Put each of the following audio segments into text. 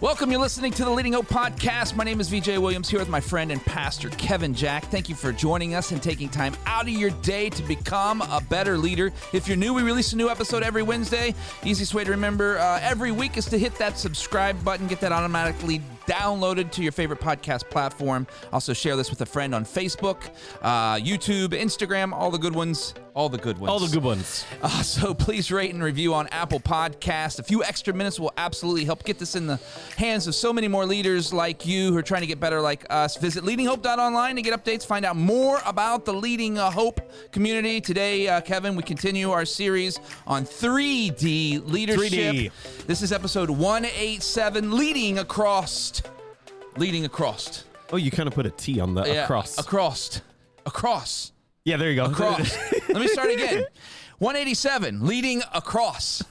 Welcome. You're listening to the Leading Hope Podcast. My name is VJ Williams here with my friend and pastor Kevin Jack. Thank you for joining us and taking time out of your day to become a better leader. If you're new, we release a new episode every Wednesday. Easiest way to remember uh, every week is to hit that subscribe button, get that automatically downloaded to your favorite podcast platform. Also, share this with a friend on Facebook, uh, YouTube, Instagram, all the good ones. All the good ones. All the good ones. Uh, so please rate and review on Apple Podcast. A few extra minutes will absolutely help get this in the hands of so many more leaders like you who are trying to get better like us. Visit leadinghope.online to get updates, find out more about the Leading Hope community. Today, uh, Kevin, we continue our series on 3D leadership. 3D. This is episode 187, Leading Across. Leading Across. Oh, you kind of put a T on the Yeah, across. Across. Across. Yeah, there you go. Across. Let me start again. 187, leading across.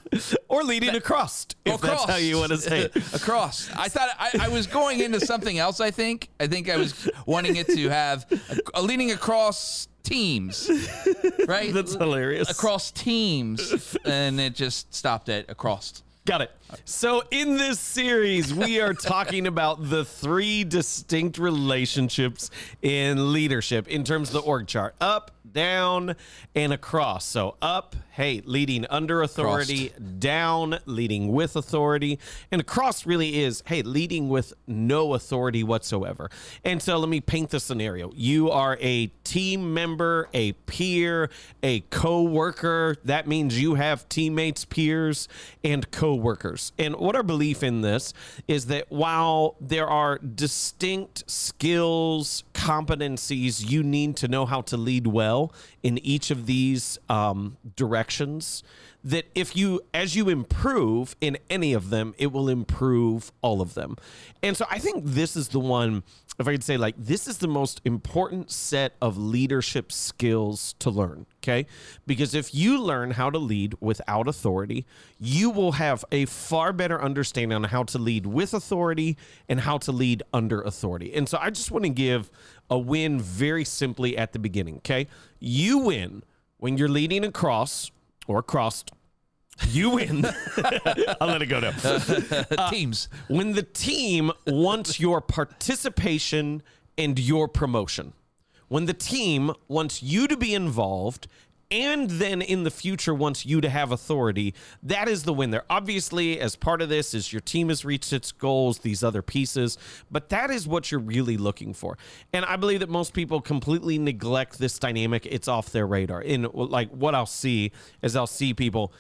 or leading across, if across. that's how you want to say it. across. I thought I, I was going into something else. I think. I think I was wanting it to have a, a leading across teams, right? That's hilarious. across teams, and it just stopped at across. Got it. So, in this series, we are talking about the three distinct relationships in leadership in terms of the org chart up, down, and across. So, up, hey, leading under authority, down, leading with authority, and across really is, hey, leading with no authority whatsoever. And so, let me paint the scenario. You are a team member, a peer, a co worker. That means you have teammates, peers, and co workers. And what our belief in this is that while there are distinct skills, competencies you need to know how to lead well in each of these um, directions, that if you, as you improve in any of them, it will improve all of them. And so I think this is the one, if I could say, like, this is the most important set of leadership skills to learn. Okay. Because if you learn how to lead without authority, you will have a far better understanding on how to lead with authority and how to lead under authority. And so I just want to give a win very simply at the beginning. Okay. You win when you're leading across or crossed. You win. I'll let it go now. Uh, teams. When the team wants your participation and your promotion. When the team wants you to be involved and then in the future wants you to have authority, that is the win there. Obviously, as part of this is your team has reached its goals, these other pieces, but that is what you're really looking for. And I believe that most people completely neglect this dynamic. It's off their radar. In like what I'll see is I'll see people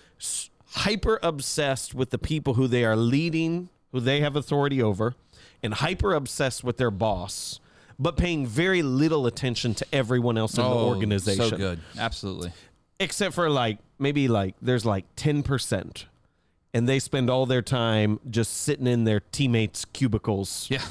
hyper obsessed with the people who they are leading, who they have authority over, and hyper obsessed with their boss, but paying very little attention to everyone else in the organization. Oh, So good. Absolutely. Except for like maybe like there's like 10%. And they spend all their time just sitting in their teammates' cubicles Yeah.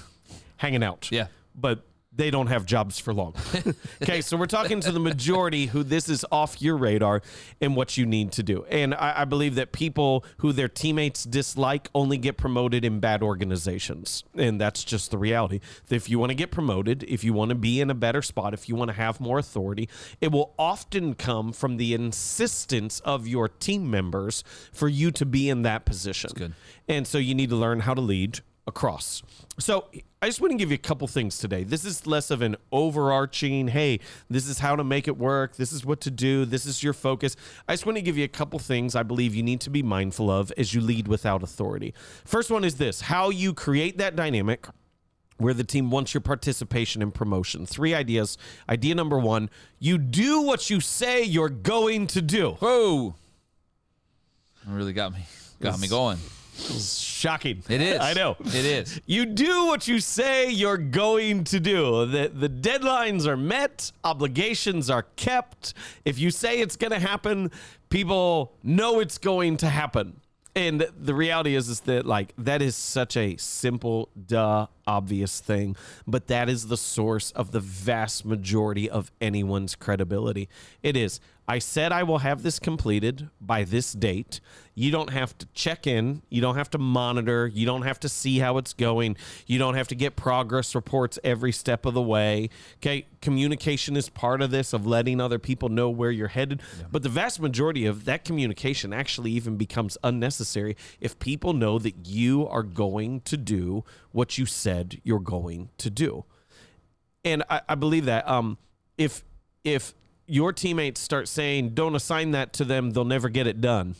hanging out. Yeah. But they don't have jobs for long. okay, so we're talking to the majority who this is off your radar and what you need to do. And I, I believe that people who their teammates dislike only get promoted in bad organizations. And that's just the reality. If you want to get promoted, if you want to be in a better spot, if you want to have more authority, it will often come from the insistence of your team members for you to be in that position. That's good. And so you need to learn how to lead across. So I just want to give you a couple things today. This is less of an overarching, hey, this is how to make it work. This is what to do. This is your focus. I just want to give you a couple things I believe you need to be mindful of as you lead without authority. First one is this how you create that dynamic where the team wants your participation and promotion. Three ideas. Idea number one you do what you say you're going to do. Whoa. Really got me. Got me going. Shocking. It is. I know. It is. You do what you say you're going to do. The, the deadlines are met, obligations are kept. If you say it's going to happen, people know it's going to happen. And the reality is, is that like that is such a simple, duh, obvious thing, but that is the source of the vast majority of anyone's credibility. It is. I said I will have this completed by this date. You don't have to check in. You don't have to monitor. You don't have to see how it's going. You don't have to get progress reports every step of the way. Okay. Communication is part of this, of letting other people know where you're headed. But the vast majority of that communication actually even becomes unnecessary if people know that you are going to do what you said you're going to do. And I, I believe that um, if if your teammates start saying, don't assign that to them, they'll never get it done.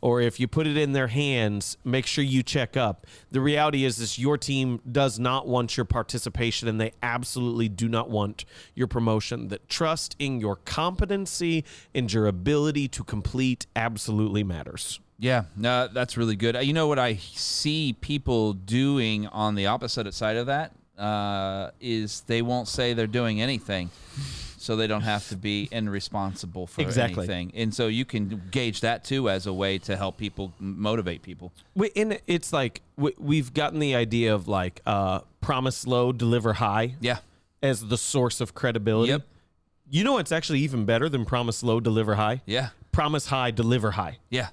Or if you put it in their hands, make sure you check up. The reality is this your team does not want your participation and they absolutely do not want your promotion. That trust in your competency and your ability to complete absolutely matters. Yeah, no, that's really good. Uh, You know what I see people doing on the opposite side of that uh, is they won't say they're doing anything, so they don't have to be and responsible for Exactly. anything. And so you can gauge that too as a way to help people motivate people. We, and it's like we, we've gotten the idea of like uh, promise low, deliver high Yeah. as the source of credibility. Yep. You know it's actually even better than promise low, deliver high? Yeah. Promise high, deliver high. Yeah.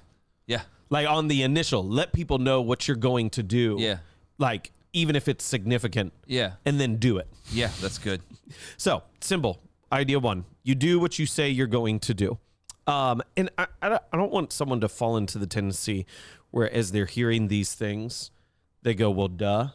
Yeah. Like on the initial, let people know what you're going to do. Yeah. Like even if it's significant, Yeah. and then do it. Yeah. That's good. So simple. Idea one: you do what you say you're going to do. Um, and I, I don't- I don't want someone to fall into the tendency where, as they're hearing these things, they go, "Well, duh,"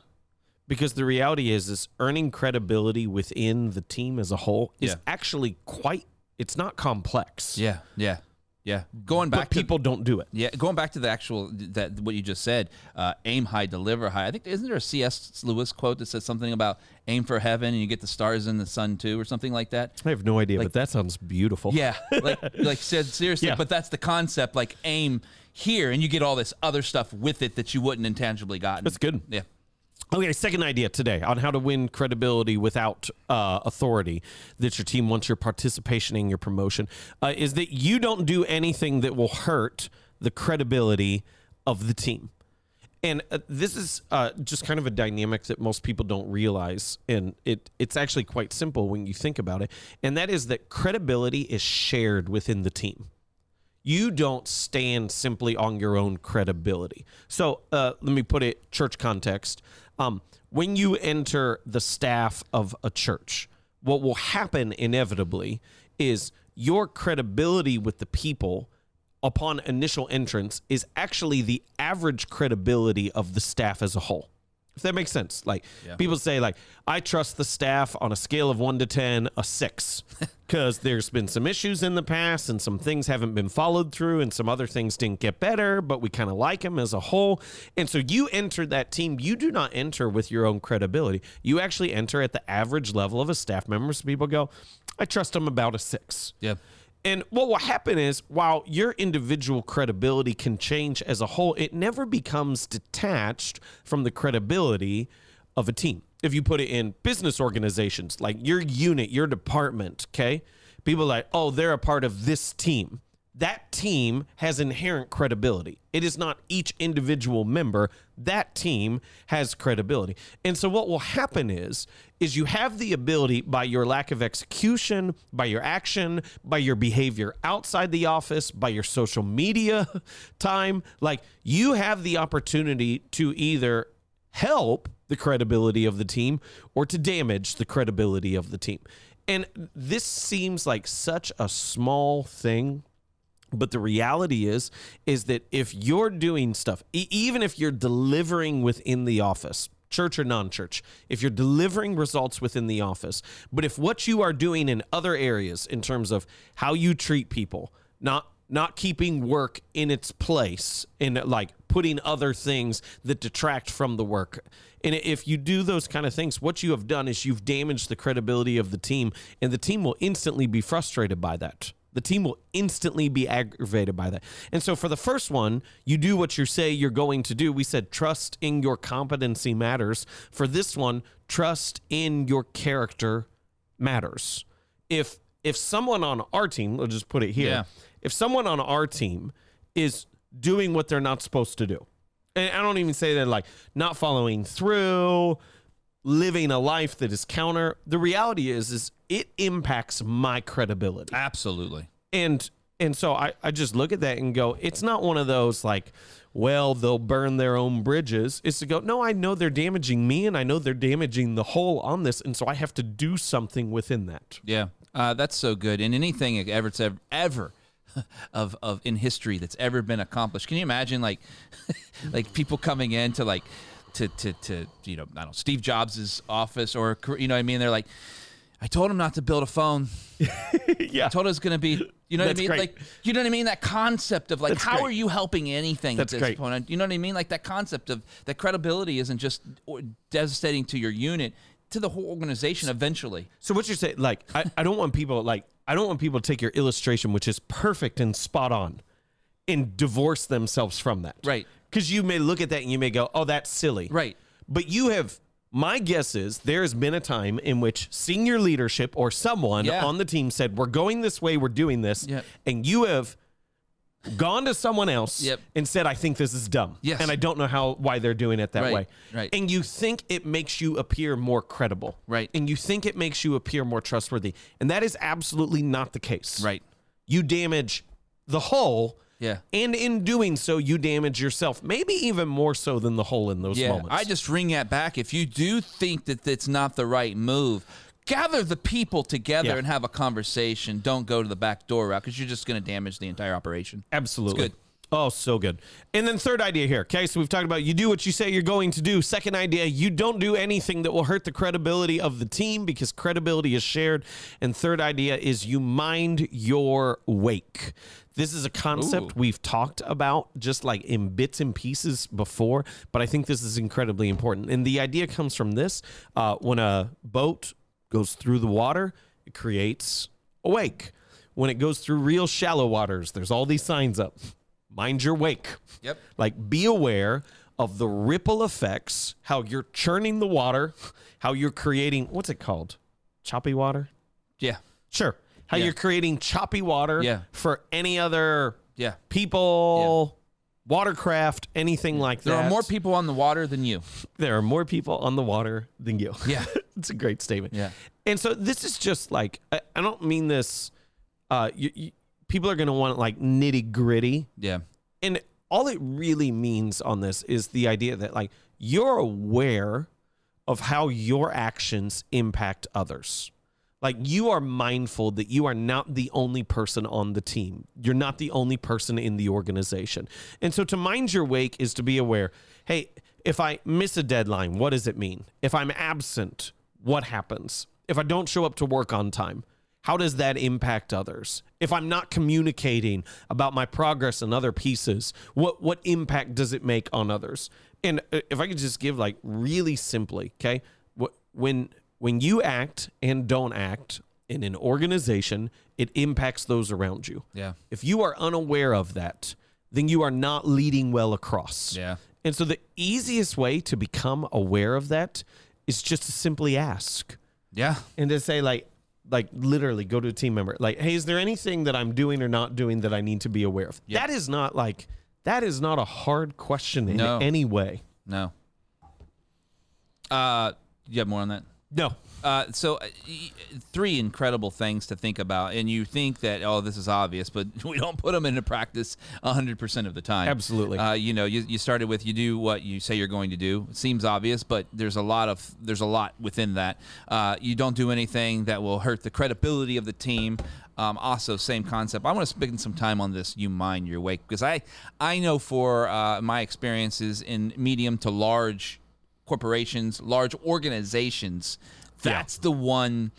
because the reality is, is earning credibility within the team as a whole is Yeah. actually quite. It's not complex. Yeah. Yeah. Yeah. Going back but people don't do it. yeah, going back to the actual that what you just said, uh, aim high, deliver high. I think isn't there a C.S. Lewis quote that says something about aim for heaven and you get the stars in the sun too, or something like that? I have no idea, Like- but that sounds beautiful. Yeah, like like said seriously, Yeah. but that's the concept. Like aim here, and you get all this other stuff with it that you wouldn't intangibly gotten. That's good. Yeah, Okay, second idea today on how to win credibility without uh, authority that your team wants your participation in your promotion uh, is that you don't do anything that will hurt the credibility of the team. And uh, this is uh, just kind of a dynamic that most people don't realize, and it it's actually quite simple when you think about it. And that is that credibility is shared within the team you don't stand simply on your own credibility. So uh, let me put it church context. Um, when you enter the staff of a church, what will happen inevitably is your credibility with the people upon initial entrance is actually the average credibility of the staff as a whole. If that makes sense. Like people say like I trust the staff on a scale of 1 to 10 a 6 cuz there's been some issues in the past and some things haven't been followed through and some other things didn't get better, but we kind of like them as a whole. And so you enter that team, you do not enter with your own credibility. You actually enter at the average level of a staff member. So people go, I trust them about a 6. yeah, And what will happen is, while your individual credibility can change as a whole, it never becomes detached from the credibility of a team. If you put it in business organizations, like your unit, your department, okay? People like, oh, they're a part of this team. That team has inherent credibility. It is not each individual member. That team has credibility. And so what will happen is is you have the ability by your lack of execution, by your action, by your behavior outside the office, by your social media time, like you have the opportunity to either help the credibility of the team or to damage the credibility of the team. And this seems like such a small thing but the reality is is that if you're doing stuff e- even if you're delivering within the office church or non-church if you're delivering results within the office but if what you are doing in other areas in terms of how you treat people not not keeping work in its place and like putting other things that detract from the work. And if you do those kind of things what you have done is you've damaged the credibility of the team and the team will instantly be frustrated by that the team will instantly be aggravated by that. And so for the first one, you do what you say you're going to do. We said trust in your competency matters. For this one, trust in your character matters. If if someone on our team, let's just put it here. Yeah. If someone on our team is doing what they're not supposed to do. And I don't even say that like not following through, living a life that is counter. The reality is, is it impacts my credibility. Absolutely. And and so I, I just look at that and go, it's not one of those like, well, they'll burn their own bridges. It's to go, no, I know they're damaging me and I know they're damaging the whole on this. And so I have to do something within that. Yeah, uh, that's so good. And anything ever, ever, ever of of in history that's ever been accomplished. Can you imagine like like people coming in to like to to to you know I don't know Steve Jobs' office or you know what I mean? They're like. I told him not to build a phone. yeah. I told him it's going to be, you know what I mean? great. Like, you know what I mean? That concept of like, That's how great. are you helping anything That's at this great. point? You know what I mean? Like that concept of that credibility isn't just devastating to your unit, to the whole organization eventually. So what you're saying, like, I, I don't want people like I don't want people to take your illustration, which is perfect and spot on, and divorce themselves from that. Right. Because you may look at that and you may go, "Oh, that's silly." Right. But you have. My guess is there has been a time in which senior leadership or someone Yeah. on the team said, "We're going this way. We're doing this," Yep. and you have gone to someone else Yep. and said, "I think this is dumb." Yes. and I don't know how why they're doing it that Right, way. right. And you think it makes you appear more credible. Right. And you think it makes you appear more trustworthy. And that is absolutely not the case. Right. You damage the whole. Yeah. And in doing so, you damage yourself, maybe even more so than the whole in those Yeah, moments. I just ring that back. If you do think that it's not the right move, gather the people together Yeah. and have a conversation. Don't go to the back door route because you're just going to damage the entire operation. Absolutely. It's good. Oh, so good. And then third idea here. Okay, so we've talked about you do what you say you're going to do. Second idea, you don't do anything that will hurt the credibility of the team because credibility is shared. And third idea is you mind your wake. This is a concept Ooh. we've talked about just like in bits and pieces before, but I think this is incredibly important. And the idea comes from this uh, when a boat goes through the water, it creates a wake. When it goes through real shallow waters, there's all these signs up. Mind your wake. Yep. Like be aware of the ripple effects, how you're churning the water, how you're creating what's it called? Choppy water? Yeah. Sure. How Yeah. you're creating choppy water Yeah. for any other Yeah. people, yeah. watercraft, anything like that. There are more people on the water than you. There are more people on the water than you. Yeah. it's a great statement. Yeah. And so this is just like I, I don't mean this. Uh, you, you, people are going to want like nitty gritty, Yeah. and all it really means on this is the idea that like you're aware of how your actions impact others. Like you are mindful that you are not the only person on the team. You're not the only person in the organization. And so to mind your wake is to be aware, hey, if I miss a deadline, what does it mean? If I'm absent, what happens? If I don't show up to work on time, how does that impact others? If I'm not communicating about my progress and other pieces, what what impact does it make on others? And uh, if I could just give like really simply, okay, wh- when when you act and don't act in an organization, it impacts those around you. Yeah. If you are unaware of that, then you are not leading well across. Yeah. And so the easiest way to become aware of that is just to simply ask Yeah. and to say like like literally go to a team member like hey is there anything that i'm doing or not doing that i need to be aware of Yep. that is not like that is not a hard question in No. any way No. Uh, you have more on that? no Uh, so, uh, three incredible things to think about, and you think that oh, this is obvious, but we don't put them into practice hundred percent of the time. Absolutely. Uh, you know, you, you started with you do what you say you're going to do. It seems obvious, but there's a lot of there's a lot within that. Uh, you don't do anything that will hurt the credibility of the team. Um, also, same concept. I want to spend some time on this. You mind your wake because I I know for uh, my experiences in medium to large corporations, large organizations, that's the one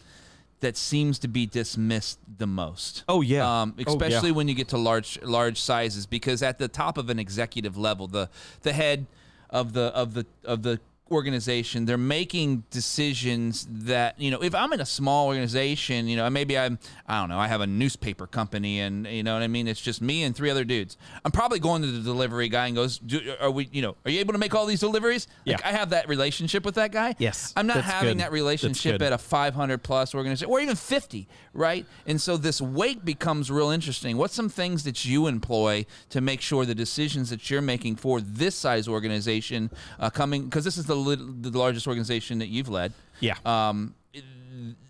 that seems to be dismissed the most. Oh, yeah. um, Oh, yeah. especially when you get to large large sizes, because at the top of an executive level, the the head of the of the of the organization they're making decisions that you know if i'm in a small organization you know maybe i'm i don't know i have a newspaper company and you know what i mean? It's just me and three other dudes. I'm probably going to the delivery guy and goes Do, are we you know are you able to make all these deliveries? Like Yeah. i have that relationship with that guy. Yes, i'm not having good. that relationship at a 500 plus organization or even 50 right? And so this weight becomes real interesting. What's some things that you employ to make sure the decisions that you're making for this size organization uh, coming because this is the lit- the largest organization that you've led. Yeah. Um,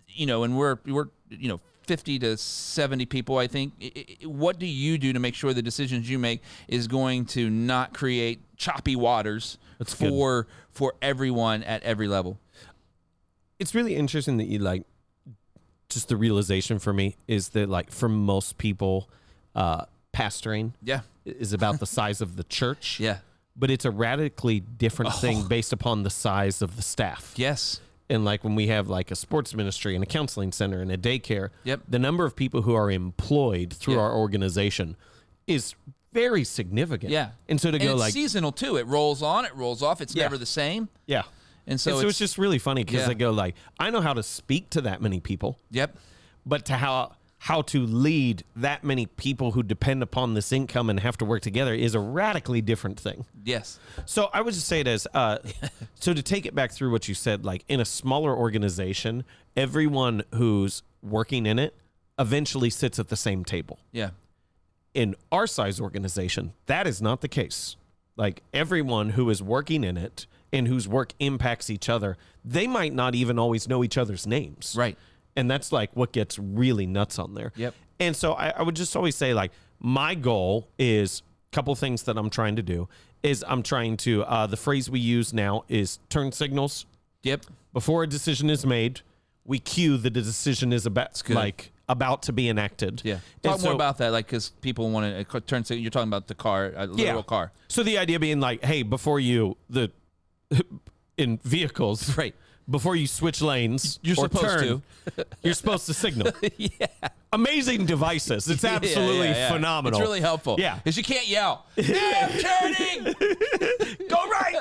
you know, and we're we're you know. 50 to 70 people, I think. What do you do to make sure the decisions you make is going to not create choppy waters good. for for everyone at every level? it's really interesting that you like just the realization for me is that like for most people uh pastoring Yeah. is about the size of the church Yeah. But it's a radically different Oh. thing based upon the size of the staff Yes. and like when we have like a sports ministry and a counseling center and a daycare Yep. the number of people who are employed through Yeah. our organization is very significant Yeah. and so to And go it's like seasonal too. It rolls on, it rolls off. It's Yeah. never the same. yeah And so, so, so it's, it's just really funny because Yeah. they go like i know how to speak to that many people Yep. but to how how to lead that many people who depend upon this income and have to work together is a radically different thing. Yes. So I would just say it as uh, so to take it back through what you said, like in a smaller organization, everyone who's working in it eventually sits at the same table. Yeah. In our size organization, that is not the case. Like everyone who is working in it and whose work impacts each other, they might not even always know each other's names Right. And that's like what gets really nuts on there. Yep. And so I, I would just always say like my goal is a couple things that I'm trying to do is I'm trying to uh, the phrase we use now is turn signals Yep. before a decision is made. We cue that the decision is about like about to be enacted. Yeah. And Talk more so- about that, like, because people want to turn. You're talking about the car, a literal car. So the idea being like, hey, before you the in vehicles, Right. Before you switch lanes, You're or supposed turn, you're supposed to signal. yeah. Amazing devices. It's absolutely yeah, yeah. phenomenal. It's really helpful. Yeah. Because you can't yell. Yeah, I'm turning. Go right.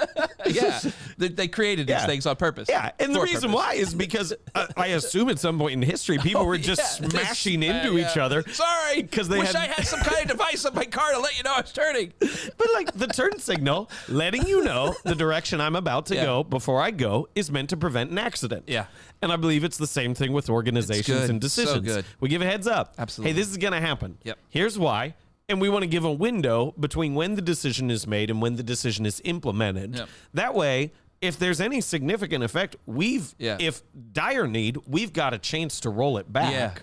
yeah. They, they created these Yeah. things on purpose. Yeah, and the reason purpose. why is because uh, I assume at some point in history people were just Yeah, smashing into yeah, each yeah. other. Sorry, 'Cause they wish had- I had some kind of device on my car to let you know I was turning. But like the turn signal, letting you know the direction I'm about to Yeah. go before I go is meant to prevent an accident. Yeah. And I believe it's the same thing with organizations good. and So decisions. good. We give a heads up. Absolutely. Hey, this is going to happen. Yep. Here's why. And we want to give a window between when the decision is made and when the decision is implemented. Yep. That way, if there's any significant effect, we've, Yeah. if dire need, we've got a chance to roll it back. Yeah.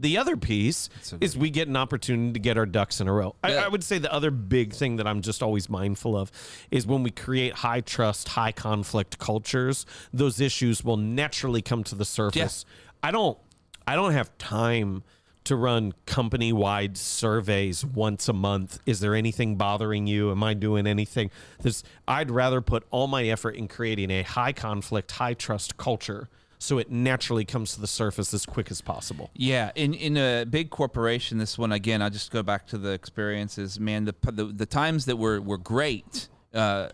The other piece so is we get an opportunity to get our ducks in a row. I, Yeah. I would say the other big thing that I'm just always mindful of is when we create high trust, high conflict cultures, those issues will naturally come to the surface. I don't I don't have time to run company wide surveys once a month. Is there anything bothering you? Am I doing anything? This I'd rather put all my effort in creating a high conflict, high trust culture so it naturally comes to the surface as quick as possible. Yeah, in in a big corporation, this one again. I just go back to the experiences. Man, the the, the times that were were great uh,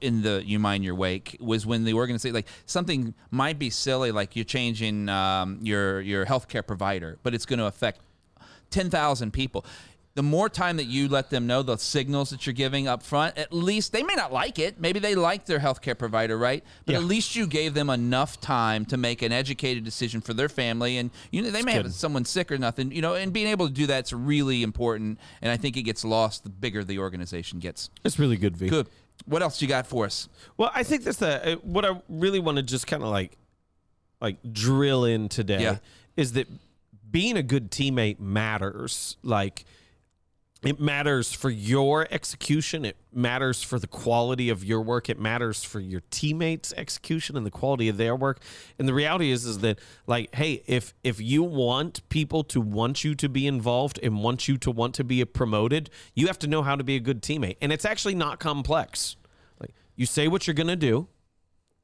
in the you mind your wake was when the organization like something might be silly, like you're changing um, your your healthcare provider, but it's going to affect ten thousand people. The more time that you let them know the signals that you're giving up front, at least they may not like it. Maybe they like their healthcare provider, right? But Yeah. at least you gave them enough time to make an educated decision for their family. And you know they may have someone sick or nothing, you know. And being able to do that's really important. And I think it gets lost the bigger the organization gets. It's really good, V. Good. What else you got for us? Well, I think that's the uh, what I really want to just kind of like like drill in today Yeah. is that being a good teammate matters. Like it matters for your execution, it matters for the quality of your work, it matters for your teammates' execution and the quality of their work. And the reality is is that like hey, if if you want people to want you to be involved and want you to want to be promoted, you have to know how to be a good teammate. And it's actually not complex. Like you say what you're going to do,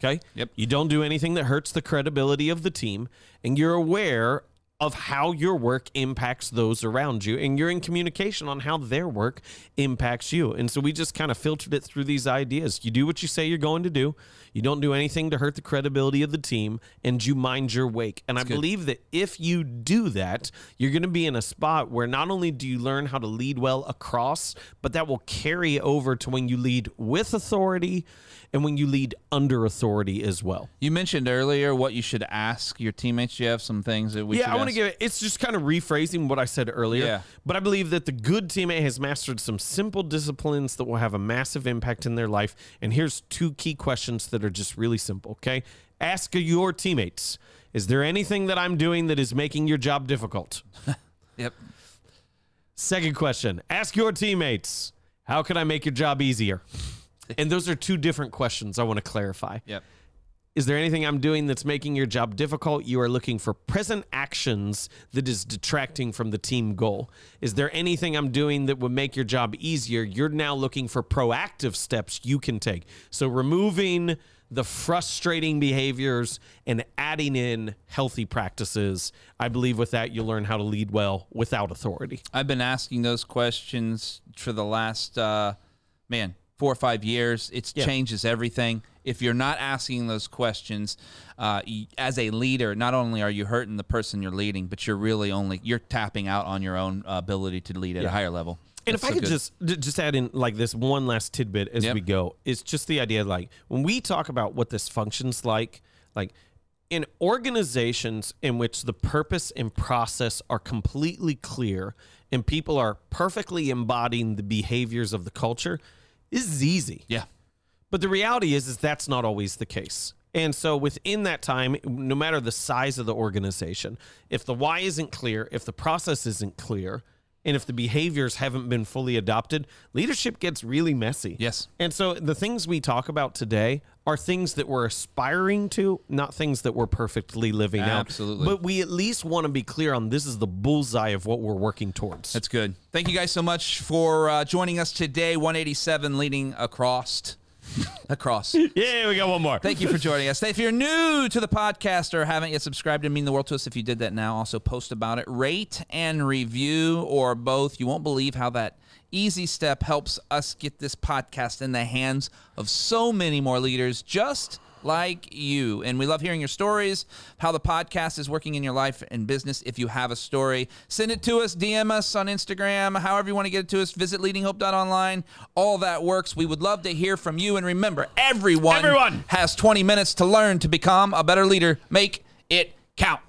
Okay. Yep. You don't do anything that hurts the credibility of the team, and you're aware of how your work impacts those around you, and you're in communication on how their work impacts you. And so we just kind of filtered it through these ideas. You do what you say you're going to do. You don't do anything to hurt the credibility of the team, and you mind your wake. And I good. believe that if you do that, you're going to be in a spot where not only do you learn how to lead well across, but that will carry over to when you lead with authority and when you lead under authority as well. You mentioned earlier what you should ask your teammates. You have some things that we yeah, should want to give it, it's just kind of rephrasing what I said earlier. Yeah. But I believe that the good teammate has mastered some simple disciplines that will have a massive impact in their life. And here's two key questions that are just really simple, okay? Ask your teammates Is there anything that I'm doing that is making your job difficult? Yep. Second question Ask your teammates How can I make your job easier? And those are two different questions I want to clarify. Yep. Is there anything I'm doing that's making your job difficult? You are looking for present actions that is detracting from the team goal. Is there anything I'm doing that would make your job easier? You're now looking for proactive steps you can take. So removing the frustrating behaviors and adding in healthy practices. I believe with that, you'll learn how to lead well without authority. I've been asking those questions for the last uh, man four or five years. It Yeah. changes everything. If you're not asking those questions uh, as a leader, not only are you hurting the person you're leading, but you're really only you're tapping out on your own uh, ability to lead at a higher level. And That's if I so could good. just just add in like this one last tidbit as Yep. we go, it's just the idea like when we talk about what this functions like, like in organizations in which the purpose and process are completely clear and people are perfectly embodying the behaviors of the culture, this is easy. yeah, But the reality is, is that's not always the case. And so within that time, no matter the size of the organization, if the why isn't clear, if the process isn't clear, and if the behaviors haven't been fully adopted, leadership gets really messy. Yes. And so the things we talk about today are things that we're aspiring to, not things that we're perfectly living out. Absolutely. But we at least want to be clear on this is the bullseye of what we're working towards. that's good. Thank you guys so much for uh, joining us today. 187 leading across, across. yeah, we got one more. Thank you for joining us. If you're new to the podcast or haven't yet subscribed, it mean the world to us if you did that now. Also, post about it, rate and review, or both. You won't believe how that easy step helps us get this podcast in the hands of so many more leaders just like you. And we love hearing your stories, how the podcast is working in your life and business. If you have a story, send it to us, DM us on Instagram, however you want to get it to us. Visit leadinghope.online. All that works. We would love to hear from you. And remember, everyone, Everyone. has 20 minutes to learn to become a better leader. Make it count.